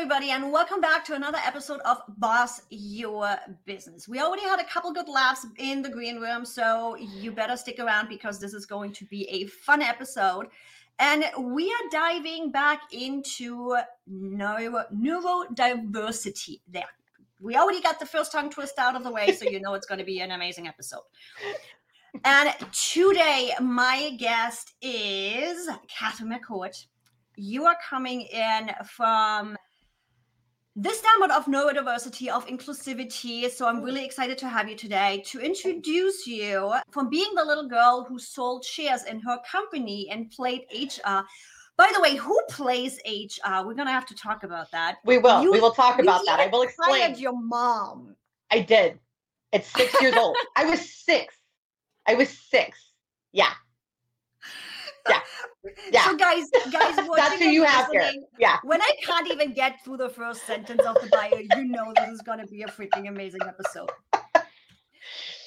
everybody, and welcome back to another episode of Boss Your Business. We already had a couple good laughs in the green room, so you better stick around because this is going to be a fun episode. And we are diving back into neuro, neurodiversity there. We already got the first tongue twist out of the way, so you know it's going to be an amazing episode. And today, my guest is Katherine McCord. You are coming in from this standpoint of neurodiversity, of inclusivity. So I'm really excited to have you today to introduce you from being the little girl who sold shares in her company and played HR. By the way, who plays HR? We're gonna have to talk about that. We will. You, we will talk about that. I will explain. Your mom. I did. It's six years old. I was six. I was six. Yeah. Yeah. Yeah. So guys, guys, that's who you have here. Yeah. When I can't even get through the first sentence of the bio, you know this is going to be a freaking amazing episode.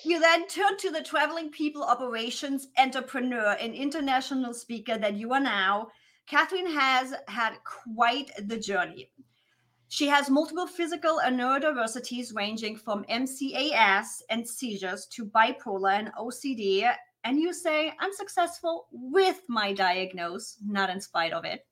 You then turn to the traveling people operations entrepreneur and international speaker that you are now. Katherine has had quite the journey. She has multiple physical and neurodiversities ranging from MCAS and seizures to bipolar and OCD and you say, I'm successful with my diagnose, not in spite of it.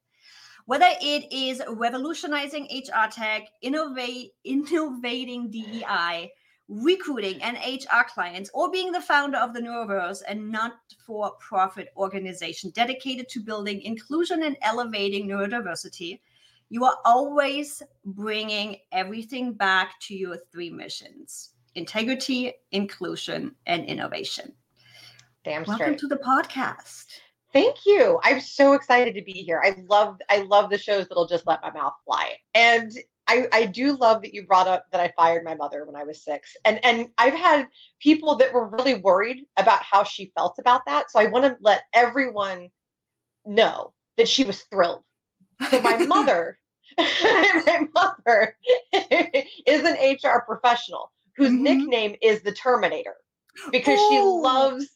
Whether it is revolutionizing HR tech, innovate, innovating DEI, recruiting and HR clients, or being the founder of the Neuroverse, a not for profit organization dedicated to building inclusion and elevating neurodiversity, you are always bringing everything back to your three missions integrity, inclusion, and innovation. Damn straight. Welcome to the podcast. Thank you. I'm so excited to be here. I love I love the shows that'll just let my mouth fly. And I, I do love that you brought up that I fired my mother when I was six. And and I've had people that were really worried about how she felt about that. So I want to let everyone know that she was thrilled. So my mother, my mother is an HR professional whose mm-hmm. nickname is the Terminator because she loves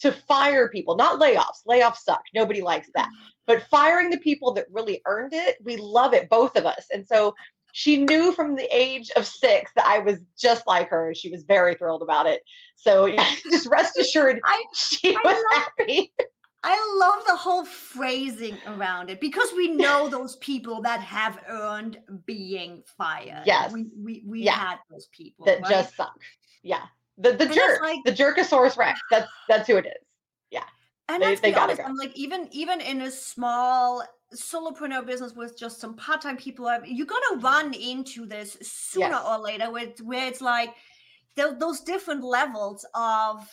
to fire people, not layoffs. Layoffs suck. Nobody likes that. Mm-hmm. But firing the people that really earned it, we love it, both of us. And so she knew from the age of six that I was just like her. She was very thrilled about it. So yeah, just rest assured, I, she I was love, happy. I love the whole phrasing around it because we know those people that have earned being fired. Yes. We we, we yeah. had those people. That right? just suck. Yeah. The the jerk, like, the jerkosaurus rex. That's that's who it is. Yeah. And they, they honest, go. I'm like even even in a small solopreneur business with just some part-time people, um, you're gonna mm-hmm. run into this sooner yes. or later, where where it's like those different levels of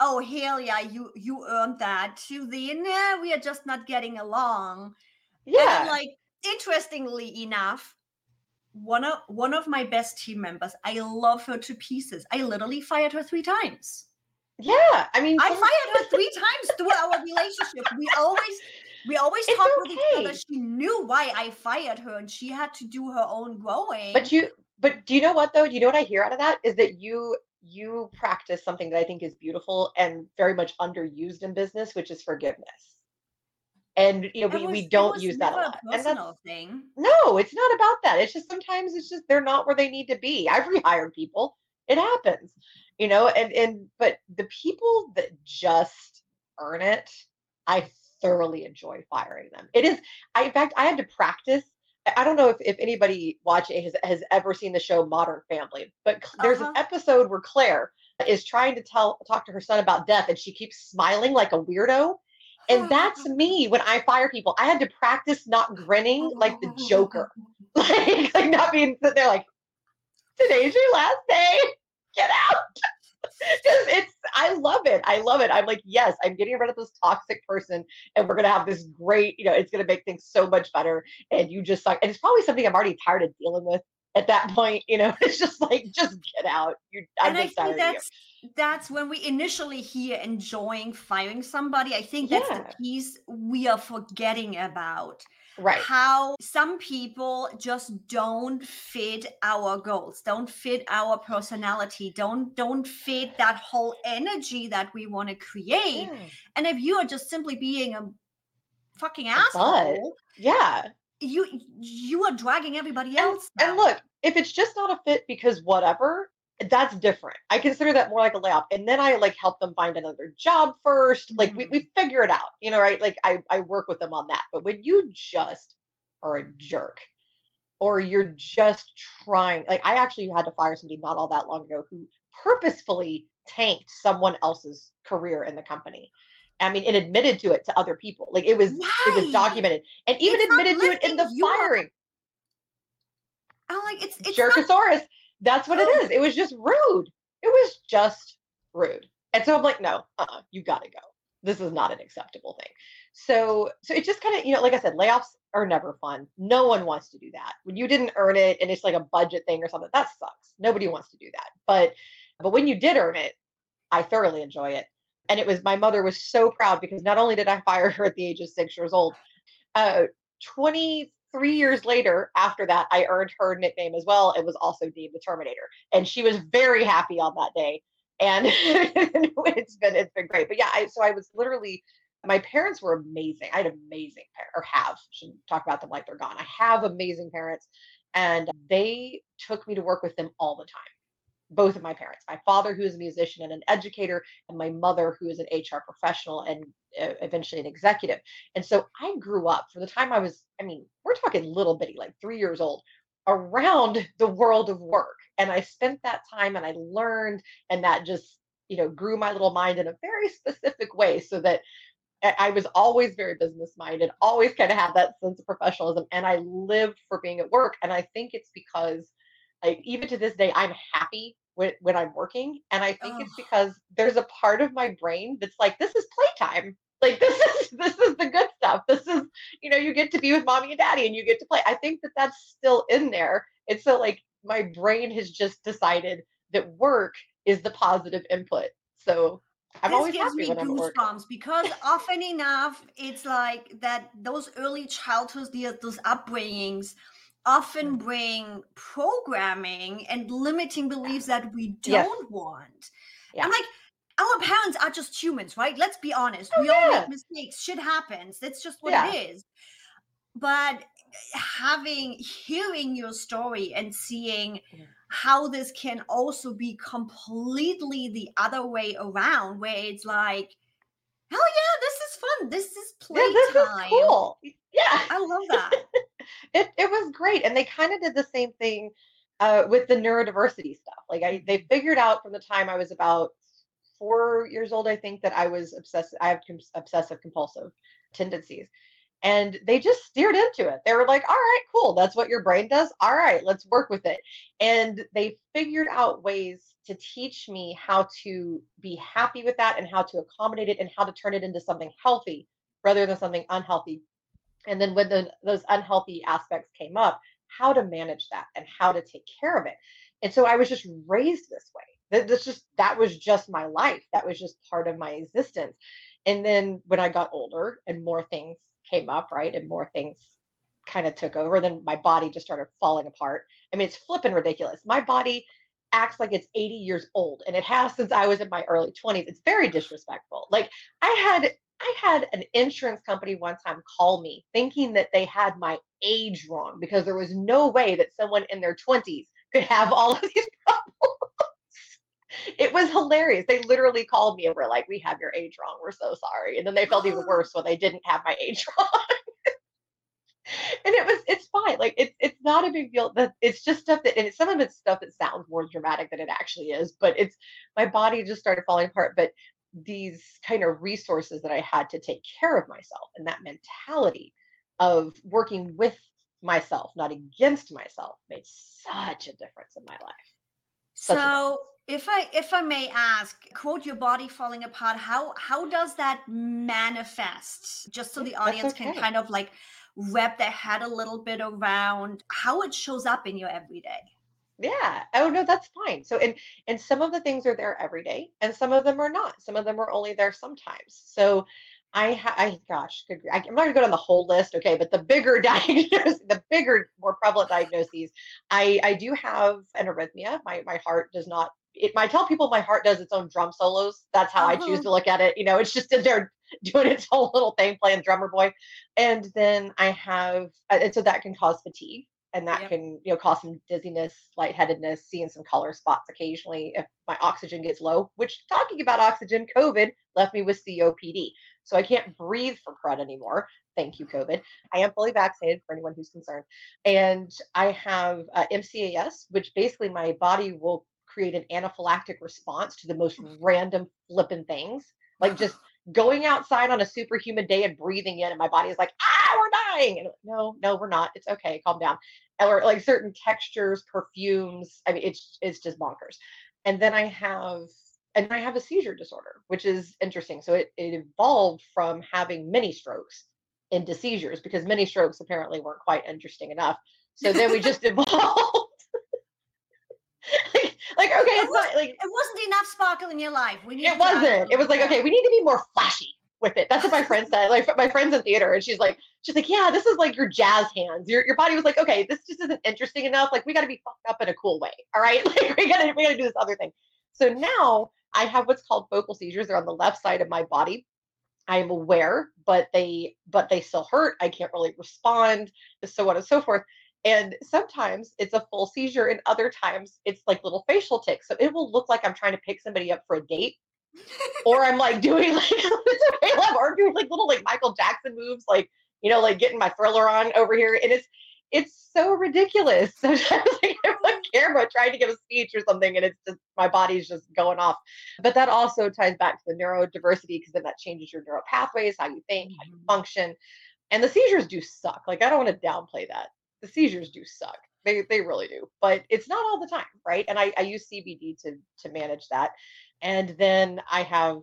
oh hell yeah you you earned that to the nah eh, we are just not getting along yeah like interestingly enough one of one of my best team members. I love her to pieces. I literally fired her three times. Yeah, I mean, I fired her three times through our relationship. We always we always talk okay. with each other. She knew why I fired her, and she had to do her own growing. But you, but do you know what though? Do you know what I hear out of that is that you you practice something that I think is beautiful and very much underused in business, which is forgiveness and you know we, was, we don't use that a lot a and that's, thing. No it's not about that. It's just sometimes it's just they're not where they need to be. I've rehired people. It happens you know and and but the people that just earn it i thoroughly enjoy firing them. It is i in fact i had to practice. I don't know if, if anybody watching has, has ever seen the show Modern Family, but there's uh-huh. an episode where Claire is trying to tell talk to her son about death and she keeps smiling like a weirdo and that's me when I fire people. I had to practice not grinning like the Joker, like, like not being there like, today's your last day. Get out. Because it's I love it. I love it. I'm like, yes, I'm getting rid of this toxic person and we're gonna have this great, you know, it's gonna make things so much better. And you just suck. And it's probably something I'm already tired of dealing with at that point, you know, it's just like, just get out. You I'm and just I think that's that's when we initially hear enjoying firing somebody. I think that's yeah. the piece we are forgetting about. Right. How some people just don't fit our goals, don't fit our personality, don't don't fit that whole energy that we want to create. Yeah. And if you are just simply being a fucking asshole, yeah you you are dragging everybody else and down. look, if it's just not a fit because whatever, that's different. I consider that more like a layoff. And then I like help them find another job first. Like we, Mhm. we figure it out, you know, right? Like I, I work with them on that. But when you just are a jerk or you're just trying, like I actually had to fire somebody not all that long ago who purposefully tanked someone else's career in the company. I mean, and admitted to it to other people. Like it was, it was documented, and even It's admitted to it in the lifting you up. firing. I'm like, it's it's not Jerkosaurus. That's what it Oh. is. It was just rude. It was just rude. And so I'm like, no, uh-uh, you got to go. This is not an acceptable thing. So, so it just kind of, you know, like I said, layoffs are never fun. No one wants to do that. When you didn't earn it and it's like a budget thing or something, that sucks. Nobody wants to do that. But, but when you did earn it, I thoroughly enjoy it. And it was my mother was so proud because not only did I fire her at the age of six years old, uh, 23 years later, after that, I earned her nickname as well. It was also deemed the Terminator, and she was very happy on that day. And it's been it's been great. But yeah, I, so I was literally. My parents were amazing. I had amazing parents, or have. Shouldn't talk about them like they're gone. I have amazing parents, and they took me to work with them all the time both of my parents my father who is a musician and an educator and my mother who is an hr professional and uh, eventually an executive and so i grew up for the time i was i mean we're talking little bitty like three years old around the world of work and i spent that time and i learned and that just you know grew my little mind in a very specific way so that I was always very business minded, always kind of had that sense of professionalism, and I lived for being at work. And I think it's because, like, even to this day, I'm happy when, when I'm working, and I think it's because there's a part of my brain that's like, this is playtime. Like this is this is the good stuff. This is you know you get to be with mommy and daddy, and you get to play. I think that that's still in there. it's so like my brain has just decided that work is the positive input. So I'm this always gives me when I'm at goosebumps because often enough it's like that those early childhoods the, those upbringings often bring programming and limiting beliefs that we don't want. Yeah. i'm like our parents are just humans right? Let's be honest. Oh, we all make mistakes. Shit happens. That's just what Yeah. it is. But having hearing your story and seeing Yeah. how this can also be completely the other way around where it's like hell yeah this is fun. This is Yeah, this is playtime. cool. Yeah. i love that it it was great and they kind of did the same thing uh, with the neurodiversity stuff like i they figured out from the time i was about four years old i think that i was obsessive i have obsessive compulsive tendencies and they just steered into it. They were like all right cool that's what your brain does? All right let's work with it. And they figured out ways to teach me how to be happy with that and how to accommodate it and how to turn it into something healthy rather than something unhealthy and then when the, those unhealthy aspects came up how to manage that and how to take care of it. And so i was just raised this way. That that's just that was just my life. That was just part of my existence. And then when i got older and more things came up right and more things kind of took over then my body just started falling apart. I mean it's flipping ridiculous. My body acts like it's 80 years old and it has since i was in my early 20s it's very disrespectful. Like i had I had an insurance company one time call me thinking that they had my age wrong because there was no way that someone in their 20s could have all of these problems. It was hilarious. They literally called me and were like, We have your age wrong. We're so sorry. And then they felt even worse when they didn't have my age wrong. and it was it's fine. Like it's it's not a big deal. That it's just stuff that and some of it's stuff that sounds more dramatic than it actually is, but it's my body just started falling apart. But these kind of resources that I had to take care of myself and that mentality of working with myself, not against myself, made such a difference in my life. Such so if i if i may ask quote your body falling apart how how does that manifest? Just so the audience can kind of like wrap their head a little bit around how it shows up in your everyday Yeah. Oh no, that's fine. So and and some of the things are there every day, and some of them are not. Some of them are only there sometimes. So I ha- I gosh, good, I, I'm not gonna go down the whole list, okay? But the bigger diagnoses, the bigger, more prevalent diagnoses, I I do have an arrhythmia. My my heart does not. It, I tell people my heart does its own drum solos. That's how I choose Uh-huh. to look at it. You know, it's just in there doing its whole little thing, playing drummer boy. And then I have, uh, and so that can cause fatigue and that Yep. can you know cause some dizziness lightheadedness seeing some color spots occasionally if my oxygen gets low which talking about oxygen covid left me with copd so i can't breathe for crud anymore thank you covid i am fully vaccinated for anyone who's concerned and i have uh, mcas which basically my body will create an anaphylactic response to the most random flippin' things like just going outside on a superhuman day and breathing in and my body is like ah we're dying! And no no we're not. It's okay. Calm down. Or like certain textures perfumes i mean it's it's just bonkers. And then i have and i have a seizure disorder which is interesting. So it, it evolved from having mini strokes into seizures because mini strokes apparently weren't quite interesting enough. So then we just evolved like, okay it's not like It wasn't enough sparkle in your life. We need it wasn't. It was like, okay, we need to be more flashy with it. That's what my friend said. Like my friend's in theater, and she's like, she's like, yeah, this is like your jazz hands. Your your body was like, okay, this just isn't interesting enough. Like we got to be fucked up in a cool way. All right, like we gotta we gotta do this other thing. So now I have what's called focal seizures. They're on the left side of my body. I am aware, but they but they still hurt. I can't really respond, so on and so forth. And sometimes it's a full seizure, and other times it's like little facial tics. So it will look like I'm trying to pick somebody up for a date, or I'm like doing like it's okay, like, or doing like little like Michael Jackson moves, like you know, like getting my thriller on over here, and it's it's so ridiculous. Sometimes like, I'm on camera trying to give a speech or something, and it's just my body's just going off. But that also ties back to the neurodiversity because then that changes your neural pathways, how you think, how you Mhm. function, and the seizures do suck. Like I don't want to downplay that. The seizures do suck. They they really do. But it's not all the time, right? And I, I use CBD to to manage that. And then I have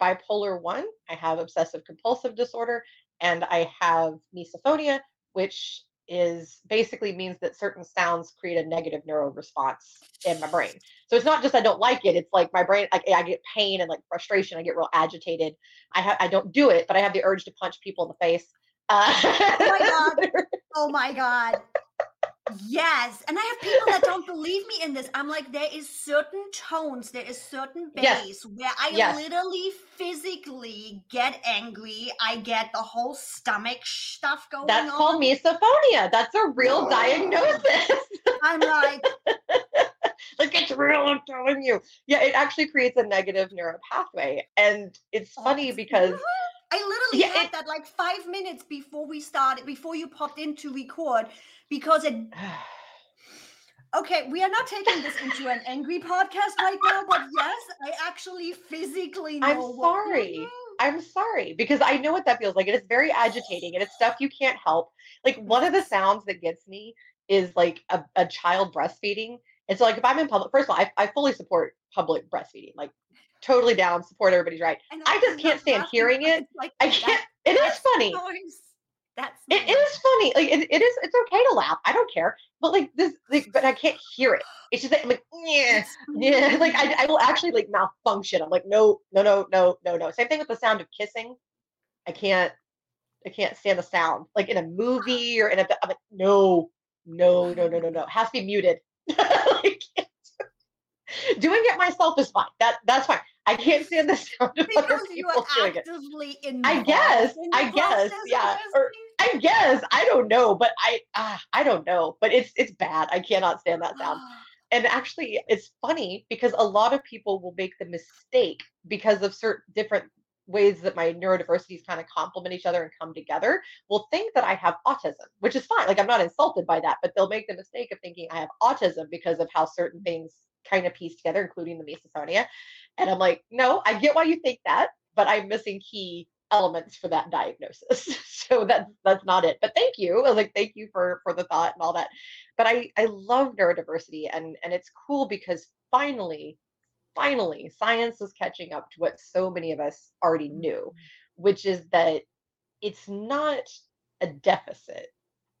bipolar one, I have obsessive compulsive disorder, and I have misophonia, which is basically means that certain sounds create a negative neural response in my brain. So it's not just I don't like it. It's like my brain, like I get pain and like frustration. I get real agitated. I have I don't do it, but I have the urge to punch people in the face. Uh, my God. Oh my god. Yes. And I have people that don't believe me in this. I'm like, there is certain tones, there is certain Yes. bass where I Yes. literally physically get angry. I get the whole stomach stuff going That's on. called misophonia. That's a real diagnosis. I'm like, like it's real, I'm telling you. Yeah, it actually creates a negative neural pathway. And it's oh, funny because I literally Yeah, had it- that like five minutes before we started, before you popped in to record, because it Okay, we are not taking this into an angry podcast right now, but yes, I actually physically know. I'm sorry. I'm sorry because I know what that feels like. It's very agitating and it's stuff you can't help. Like one of the sounds that gets me is like a, a child breastfeeding. And so like if I'm in public, first of all, I, I fully support public breastfeeding, like totally down, support everybody's right. I just can't stand laughing, hearing it. it's Like, I can't, it is funny. noise. That's It noise. is funny. Like it, it is. It's okay to laugh. I don't care. But like this, like, but I can't hear it. It's just like I'm like, yeah, yeah. Like. I, I will actually like malfunction. I'm like, no, no, no, no, no, no. Same thing with the sound of kissing. I can't. I can't stand the sound. Like in a movie or in a. I'm like, no, no, no, no, no, no. It has to be muted. Like, doing it myself is fine. That that's fine. I can't stand the sound of other because you people doing it. actively I guess, in I guess, yeah, or- I guess I don't know, but I ah, I don't know, but it's it's bad. I cannot stand that sound. And actually, it's funny because a lot of people will make the mistake because of certain different ways that my neurodiversities kind of complement each other and come together. Will think that I have autism, which is fine. Like I'm not insulted by that, but they'll make the mistake of thinking I have autism because of how certain things kind of piece together, including the misophonia. And I'm like, no, I get why you think that, but I'm missing key elements for that diagnosis. so that's that's not it. But thank you. I was like, thank you for for the thought and all that. But I I love neurodiversity and and it's cool because finally, finally, science is catching up to what so many of us already knew, mm-hmm. which is that it's not a deficit.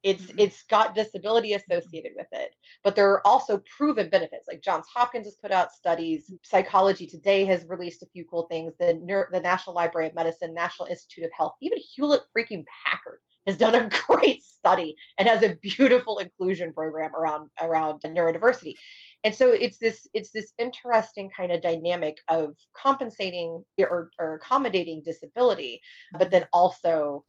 It's mm-hmm. it's got disability associated with it but there are also proven benefits like johns hopkins has put out studies psychology today has released a few cool things the, Neuro- the national library of medicine national institute of health even hewlett freaking packard has done a great study and has a beautiful inclusion program around around neurodiversity and so it's this it's this interesting kind of dynamic of compensating or, or accommodating disability but then also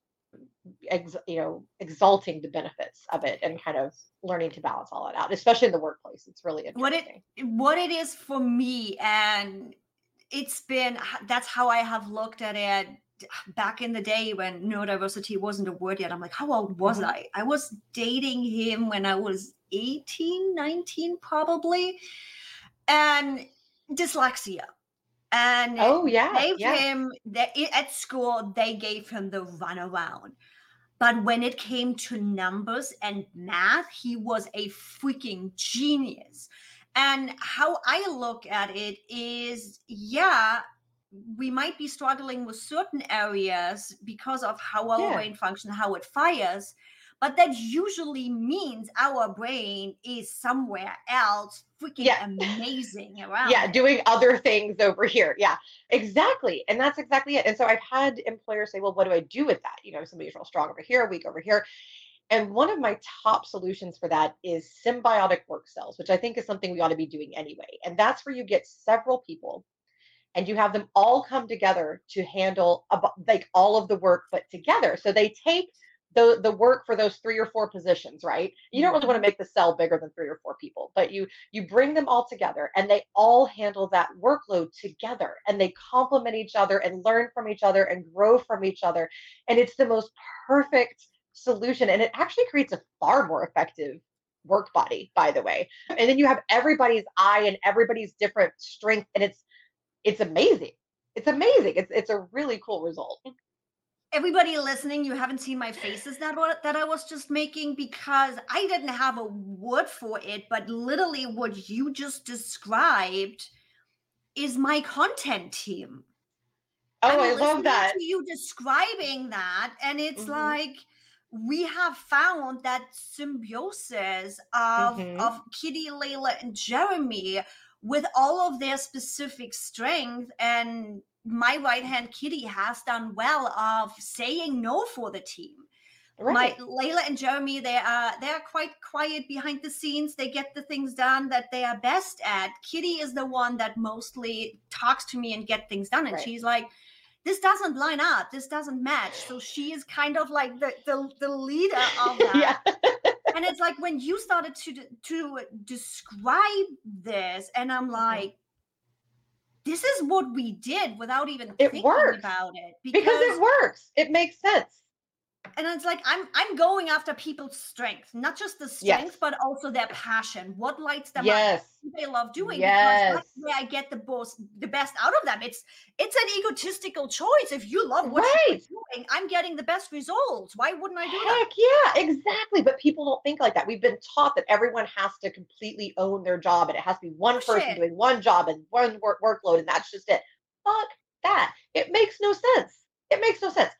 ex, you know exalting the benefits of it and kind of learning to balance all that out especially in the workplace. It's really interesting what it what it is for me and it's been that's how i have looked at it back in the day when neurodiversity wasn't a word yet. I'm like how old was mm-hmm. i? I was dating him when i was 18 19 probably and dyslexia and oh yeah gave yeah. him that at school they gave him the runaround but when it came to numbers and math he was a freaking genius and how i look at it is yeah we might be struggling with certain areas because of how our yeah. brain functions how it fires but that usually means our brain is somewhere else freaking yeah. amazing around yeah doing other things over here. Yeah exactly and that's exactly it and so i've had employers say well what do i do with that? You know somebody's real strong over here weak over here and one of my top solutions for that is symbiotic work cells which i think is something we ought to be doing anyway and that's where you get several people and you have them all come together to handle like all of the work but together so they take the the work for those three or four positions right? You don't really want to mm-hmm. make the cell bigger than three or four people but you you bring them all together and they all handle that workload together and they complement each other and learn from each other and grow from each other and it's the most perfect solution and it actually creates a far more effective work body by the way. And then you have everybody's eye and everybody's different strength and it's it's amazing. It's amazing. It's it's a really cool result everybody listening, you haven't seen my faces that that I was just making because I didn't have a word for it, but literally what you just described is my content team. Oh, I'm I love that. you describing that, and it's mm-hmm. like we have found that symbiosis of mm-hmm. of Kitty, Layla, and Jeremy with all of their specific strength and my right hand kitty has done well of saying no for the team. Right. My Layla and Jeremy, they are they are quite quiet behind the scenes. They get the things done that they are best at. Kitty is the one that mostly talks to me and get things done, and right. she's like, "This doesn't line up. This doesn't match." So she is kind of like the the, the leader of that. yeah. and it's like when you started to to describe this, and I'm mm-hmm. This is what we did without even it thinking works. about it because, because it works. It makes sense and it's like i'm i'm going after people's strength not just the strength yes. but also their passion. What lights them yes. up they love doing? Yes. because that's where i get the most the best out of them. It's it's an egotistical choice. If you love what right. you're doing i'm getting the best results. Why wouldn't i do Heck that yeah exactly. But people don't think like that. We've been taught that everyone has to completely own their job and it has to be one oh, person shit. doing one job and one work workload and that's just it. Fuck that. It makes no sense. It makes no sense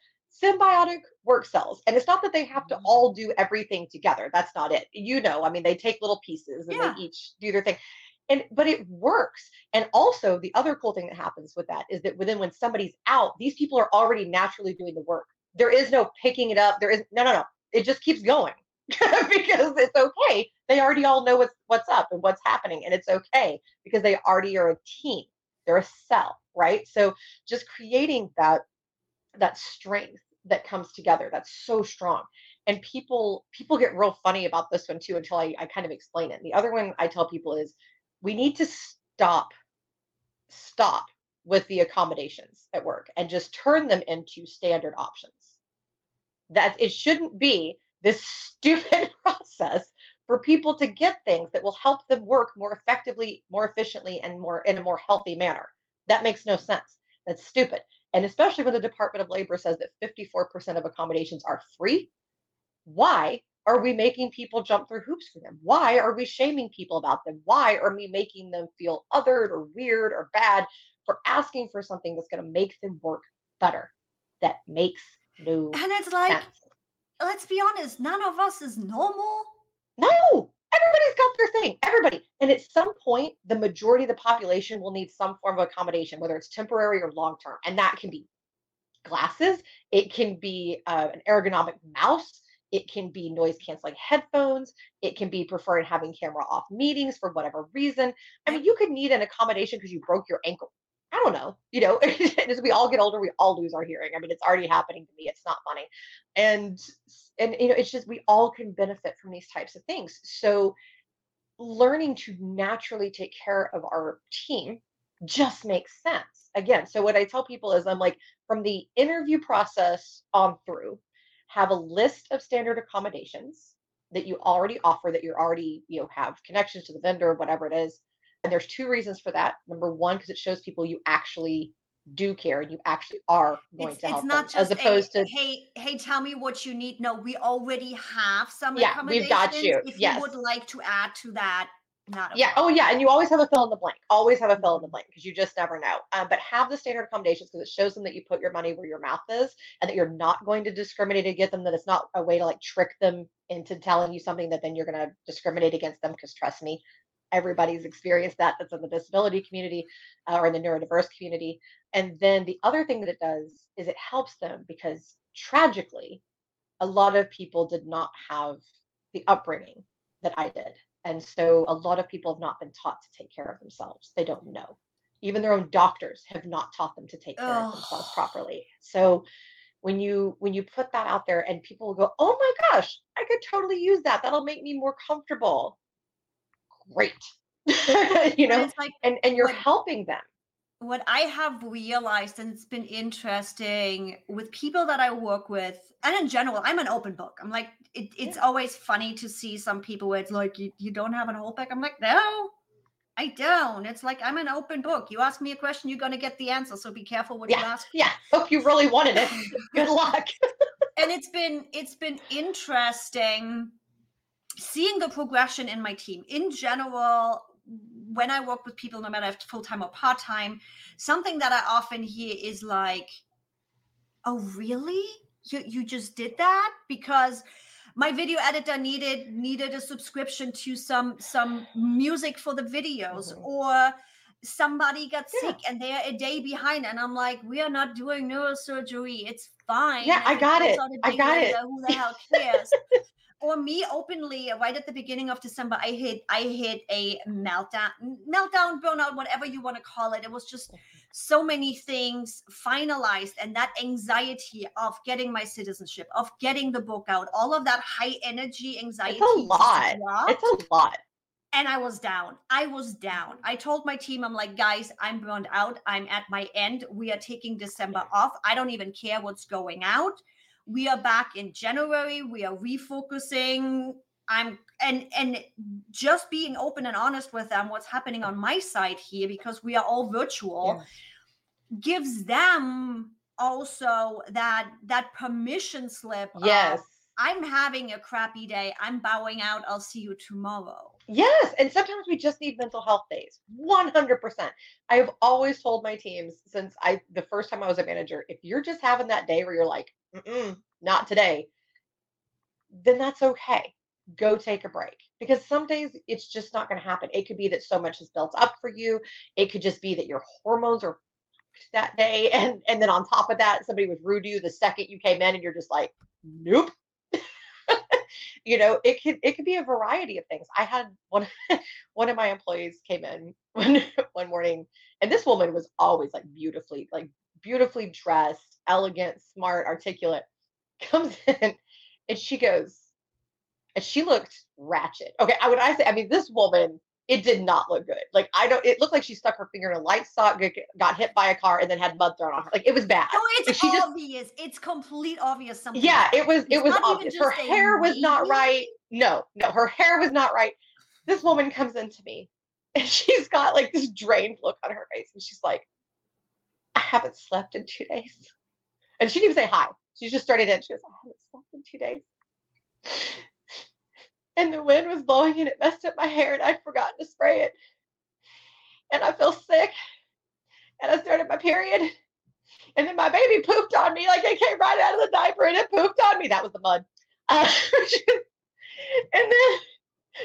symbiotic work cells. And it's not that they have to mm-hmm. all do everything together. That's not it. You know, I mean, they take little pieces and yeah. they each do their thing. And but it works. And also the other cool thing that happens with that is that within when somebody's out, these people are already naturally doing the work. There is no picking it up. There is no no no. It just keeps going. because it's okay. They already all know what's what's up and what's happening. And it's okay because they already are a team. They're a cell, right? So just creating that that strength that comes together that's so strong. And people people get real funny about this one too until I, I kind of explain it. The other one i tell people is we need to stop stop with the accommodations at work and just turn them into standard options. That it shouldn't be this stupid process for people to get things that will help them work more effectively more efficiently and more in a more healthy manner. That makes no sense. That's stupid and especially when the Department of Labor says that 54% of accommodations are free, why are we making people jump through hoops for them? Why are we shaming people about them? Why are we making them feel othered or weird or bad for asking for something that's going to make them work better? That makes no And it's like, sense. let's be honest, none of us is normal. No, everybody's got their thing. Everybody. And at some point, the majority of the population will need some form of accommodation, whether it's temporary or long term. And that can be glasses, it can be uh, an ergonomic mouse, it can be noise canceling headphones. It can be preferring having camera off meetings for whatever reason. I mean, you could need an accommodation because you broke your ankle. I don't know. You know, as we all get older, we all lose our hearing. I mean, it's already happening to me. It's not funny. And and you know, it's just we all can benefit from these types of things. So learning to naturally take care of our team just makes sense. Again, so what I tell people is I'm like from the interview process on through, have a list of standard accommodations that you already offer that you're already you know have connections to the vendor whatever it is and there's two reasons for that number one because it shows people you actually do care and you actually are going It's, to help it's not them as opposed a, to hey, hey, tell me what you need. No, we already have some Yeah, we've got you. accommodations. If Yes. you would like to add to that, not a yeah oh yeah and you always have a fill in the blank always have a fill in the blank because you just never know um, but have the standard accommodations because it shows them that you put your money where your mouth is and that you're not going to discriminate against them that it's not a way to like trick them into telling you something that then you're going to discriminate against them because trust me everybody's experienced that that's in the disability community uh, or in the neurodiverse community and then the other thing that it does is it helps them because tragically a lot of people did not have the upbringing that i did and so a lot of people have not been taught to take care of themselves. They don't know. Even their own doctors have not taught them to take care of themselves properly. So when you when you put that out there and people will go, "Oh my gosh, I could totally use that. That'll make me more comfortable." Great. you know, it's like and and you're what helping them. what I have realized, and it's been interesting with people that I work with, and in general, I'm an open book. I'm like, it, it's Yeah. always funny to see some people where it's like, you, you don't have an whole book. I'm like, no, I don't. It's like, I'm an open book. You ask me a question, you're going to get the answer. So be careful what you ask. Yeah. Hope you really wanted it. Good luck. and it's been it's been interesting seeing the progression in my team in general when i work with people no matter if full-time or part-time something that i often hear is like oh really you, you just did that because my video editor needed needed a subscription to some some music for the videos Mhm. or somebody got Yeah. sick and they're a day behind and i'm like we are not doing neurosurgery it's fine Yeah, I got it. I got it. who the hell cares or me openly right at the beginning of december i hit i hit a meltdown meltdown burnout whatever you want to call it it was just so many things finalized and that anxiety of getting my citizenship of getting the book out all of that high energy anxiety It's a lot. dropped It's a lot. and I was down. I was down. I told my team, I'm like, guys, I'm burned out. I'm at my end. We are taking December off. I don't even care what's going out. We are back in January. We are refocusing. I'm and and just being open and honest with them what's happening on my side here because we are all virtual gives them also that that permission slip of, Yes. I'm having a crappy day. I'm bowing out. I'll see you tomorrow. Yes, and sometimes we just need mental health days. 100%. I have always told my teams since I the first time I was a manager, if you're just having that day where you're like, not today, then that's okay. Go take a break because some days it's just not going to happen. It could be that so much is built up for you. It could just be that your hormones are that day, and and then on top of that, somebody was rude to you the second you came in, and you're just like, nope you know it could it could be a variety of things i had one one of my employees came in one one morning and this woman was always like beautifully like beautifully dressed elegant smart articulate comes in and she goes and she looked ratchet. Okay i would i say i mean this woman it did not look good. Like i don't it looked like she stuck her finger in a light sock got, hit by a car and then had mud thrown on her. Like it was bad. Oh, it's she just- obvious. it's complete obvious something. yeah it was it It's was obvious. Her just hair was not right. No no her hair was not right. This woman comes into me and she's got like this drained look on her face and she's like i haven't slept in two days and she didn't even say hi. She just started in. She goes i haven't slept in two days. And the wind was blowing and it messed up my hair and i'd forgotten to spray it. And i feel sick. And i started my period. And then my baby pooped on me like it came right out of the diaper and it pooped on me. That was the mud. Uh, and then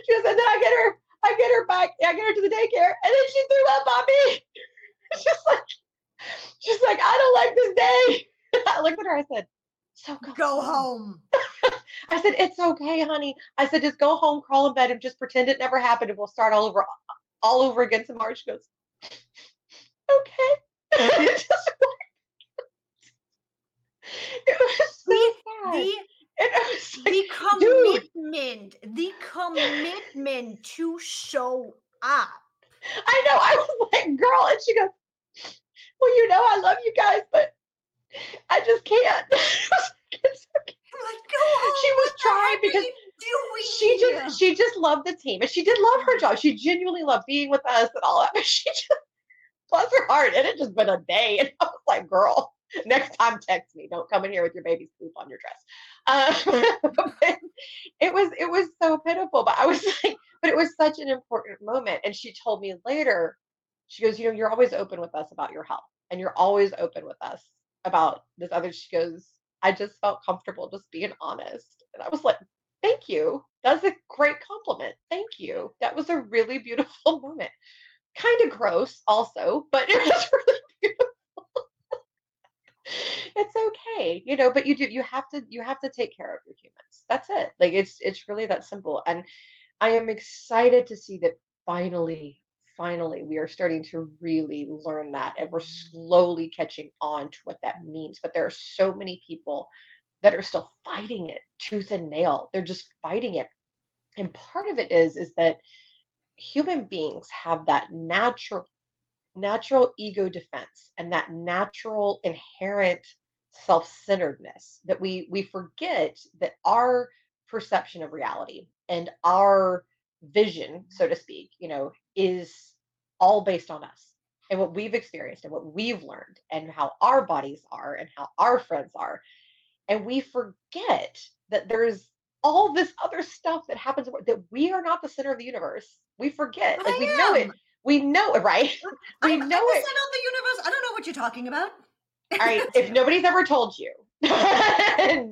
she goes, and then I get her, I get her back, I get her to the daycare, and then she threw up on me. She's like, she's like, I don't like this day. I looked at her, I said, so go, go home. I said, it's okay, honey. I said, just go home, crawl in bed, and just pretend it never happened, and we'll start all over, all over again tomorrow. She goes, okay. it was so the, sad. The, like, the commitment, dude. the commitment to show up. I know. I was like, girl, and she goes, well, you know, I love you guys, but I just can't. it's okay. Like, she was trying because she just she just loved the team and she did love her job. She genuinely loved being with us and all that. But she just bless her heart. It had just been a day. And I was like, girl, next time text me. Don't come in here with your baby's poop on your dress. Uh, it was it was so pitiful. But I was like, but it was such an important moment. And she told me later, she goes, you know, you're always open with us about your health. And you're always open with us about this other. She goes, I just felt comfortable just being honest. And I was like, thank you. That's a great compliment. Thank you. That was a really beautiful moment. Kind of gross, also, but it was really beautiful. it's okay, you know, but you do you have to you have to take care of your humans. That's it. Like it's it's really that simple. And I am excited to see that finally finally we are starting to really learn that and we're slowly catching on to what that means but there are so many people that are still fighting it tooth and nail. They're just fighting it. And part of it is is that human beings have that natural natural ego defense and that natural inherent self-centeredness that we we forget that our perception of reality and our vision, so to speak, you know, is all based on us and what we've experienced and what we've learned and how our bodies are and how our friends are. And we forget that there's all this other stuff that happens that we are not the center of the universe. We forget. But like I we am. know it. We know it, right? we I'm, know I'm it. the center of the universe. I don't know what you're talking about. All right. If nobody's ever told you, no,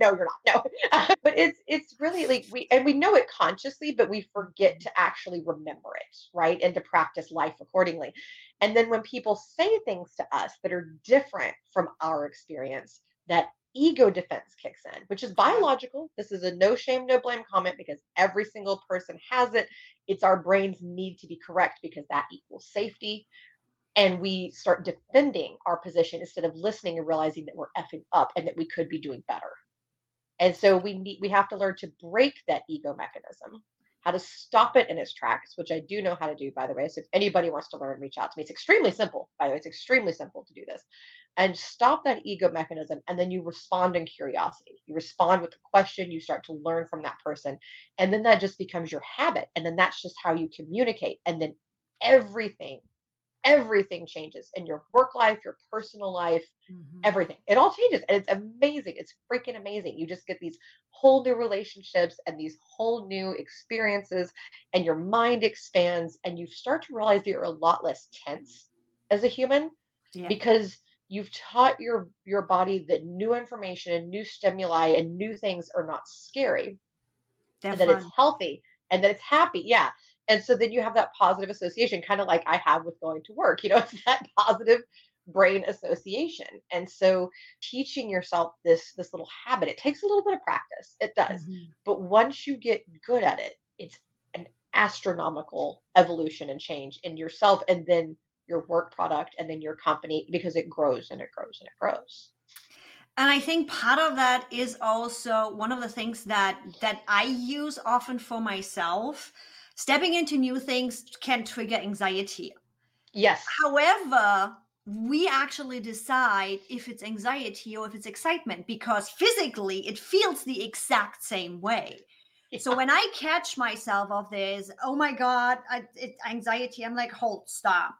you're not. No, but it's it's really like we and we know it consciously, but we forget to actually remember it, right? And to practice life accordingly. And then when people say things to us that are different from our experience, that ego defense kicks in, which is biological. This is a no shame, no blame comment because every single person has it. It's our brain's need to be correct because that equals safety and we start defending our position instead of listening and realizing that we're effing up and that we could be doing better. And so we need we have to learn to break that ego mechanism, how to stop it in its tracks, which I do know how to do, by the way. So if anybody wants to learn, reach out to me. It's extremely simple, by the way. It's extremely simple to do this. And stop that ego mechanism. And then you respond in curiosity. You respond with a question, you start to learn from that person. And then that just becomes your habit. And then that's just how you communicate. And then everything everything changes in your work life, your personal life, mm-hmm. everything. It all changes and it's amazing. It's freaking amazing. You just get these whole new relationships and these whole new experiences and your mind expands and you start to realize that you're a lot less tense as a human yeah. because you've taught your your body that new information and new stimuli and new things are not scary and that it's healthy and that it's happy. Yeah. And so then you have that positive association, kind of like I have with going to work. You know, it's that positive brain association. And so teaching yourself this this little habit, it takes a little bit of practice. It does. Mm-hmm. But once you get good at it, it's an astronomical evolution and change in yourself and then your work product and then your company because it grows and it grows and it grows and i think part of that is also one of the things that that i use often for myself stepping into new things can trigger anxiety. Yes. However, we actually decide if it's anxiety or if it's excitement because physically it feels the exact same way. Yeah. So when I catch myself of this, oh my God, I, it, anxiety, I'm like, hold, stop.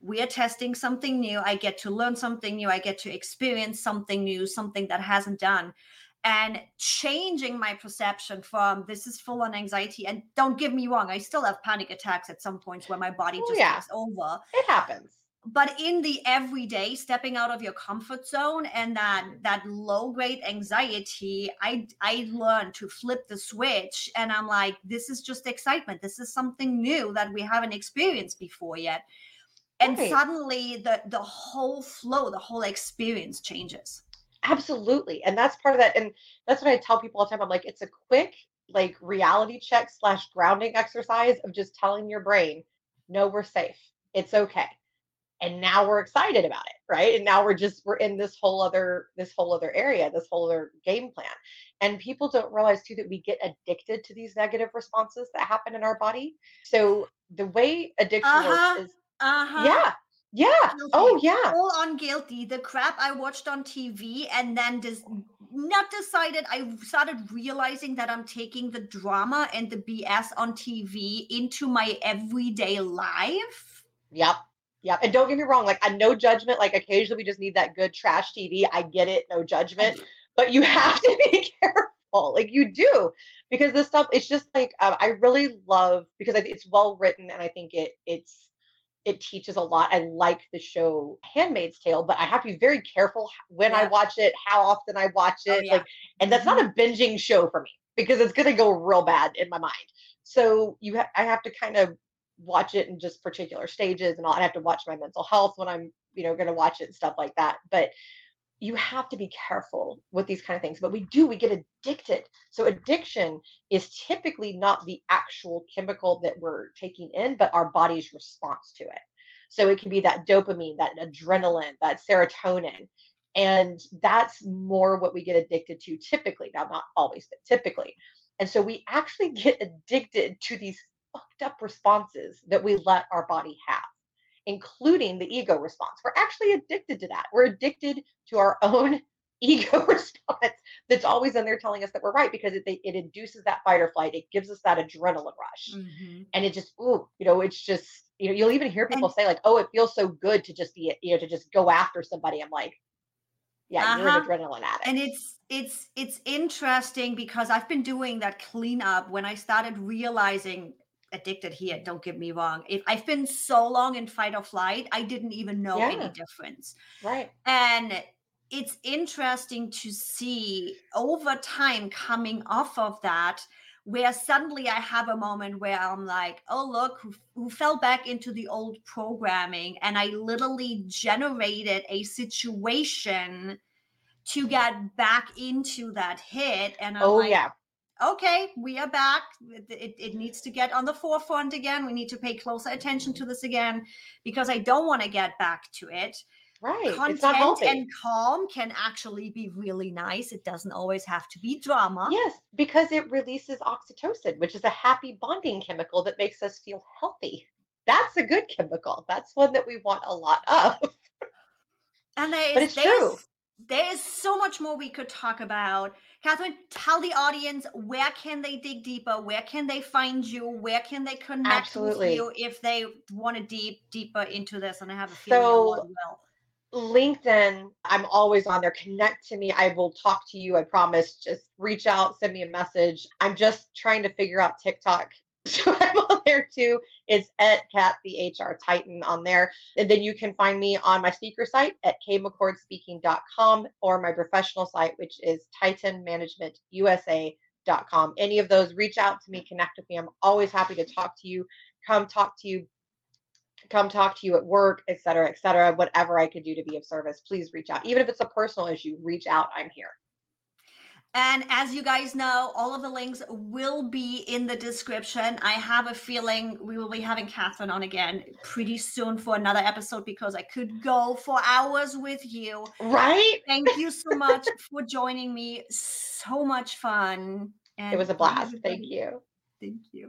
We are testing something new. I get to learn something new. I get to experience something new, something that hasn't done and changing my perception from this is full on anxiety. And don't get me wrong, I still have panic attacks at some points where my body oh, just yeah. takes over. It happens. but in the everyday stepping out of your comfort zone and that mm-hmm. that low grade anxiety i i learned to flip the switch and i'm like this is just excitement this is something new that we haven't experienced before yet and Right. suddenly the the whole flow the whole experience changes Absolutely. And that's part of that. And that's what I tell people all the time. I'm like, it's a quick, like, reality check slash grounding exercise of just telling your brain, no, we're safe. It's okay. And now we're excited about it, right? And now we're just we're in this whole other this whole other area, this whole other game plan. And people don't realize too that we get addicted to these negative responses that happen in our body. So the way addiction Uh-huh. works is uh-huh yeah, yeah. Oh yeah. All on guilty. The crap I watched on TV and then just not decided. I started realizing that I'm taking the drama and the BS on TV into my everyday life. Yep. Yep. And don't get me wrong, like I no judgment. Like occasionally we just need that good trash TV. I get it, no judgment. But you have to be careful. Like you do. Because this stuff, it's just like um, I really love because it's well written and I think it it's it teaches a lot. I like the show Handmaid's Tale, but I have to be very careful when I watch it, how often I watch Oh, it. yeah. Like, and that's not mm-hmm. a binging show for me because it's gonna go real bad in my mind. So you ha- I have to kind of watch it in just particular stages and all. I have to watch my mental health when I'm, you know, going to watch it and stuff like that. But you have to be careful with these kind of things. But we do, we get addicted. So addiction is typically not the actual chemical that we're taking in, but our body's response to it. So it can be that dopamine, that adrenaline, that serotonin. And that's more what we get addicted to typically. Now, not always, but typically. And so we actually get addicted to these fucked up responses that we let our body have, including the ego response. We're actually addicted to that. We're addicted to our own ego response that's always in there telling us that we're right because it, it induces that fight or flight. It gives us that adrenaline rush. Mhm. And it just, ooh, you know, it's just, you know, you'll even hear people say, like, oh, it feels so good to just be, you know, to just go after somebody. I'm like, yeah, you're an Uh-huh. adrenaline addict. And it's it's it's interesting because I've been doing that cleanup when I started realizing addicted here. Don't get me wrong. If I've been so long in fight or flight, I didn't even know any difference. right. And it's interesting to see over time coming off of that, where suddenly I have a moment where I'm like, oh, look, who, who fell back into the old programming. And I literally generated a situation to get back into that hit. And I'm Oh, like, yeah. Okay, we are back. It, it, needs to get on the forefront again. We need to pay closer attention to this again because I don't want to get back to it Right. content and calm can actually be really nice. It doesn't always have to be drama. Yes, because it releases oxytocin, which is a happy bonding chemical that makes us feel healthy. That's a good chemical. That's one that we want a lot of. And there is, But it's there's, true. there is so much more we could talk about. Katherine, tell the audience where can they dig deeper? Where can they find you? Where can they connect Absolutely. with you if they want to deep deeper into this? And I have a feeling So-. LinkedIn, I'm always on there. Connect to me. I will talk to you. I promise. Just reach out, send me a message. I'm just trying to figure out TikTok. So I'm on there too. It's at Cat the HR Titan on there. And then you can find me on my speaker site at kmccordspeaking.com or my professional site, which is titanmanagementusa.com. Any of those, reach out to me, connect with me. I'm always happy to talk to you. Come talk to you come talk to you at work, et cetera, et cetera. Whatever I could do to be of service, please reach out. Even if it's a personal issue, reach out. I'm here. And as you guys know, all of the links will be in the description. I have a feeling we will be having Katherine on again pretty soon for another episode because I could go for hours with you. Right? Thank you so much for joining me. So much fun. And It was a blast. Thank you. Thank you.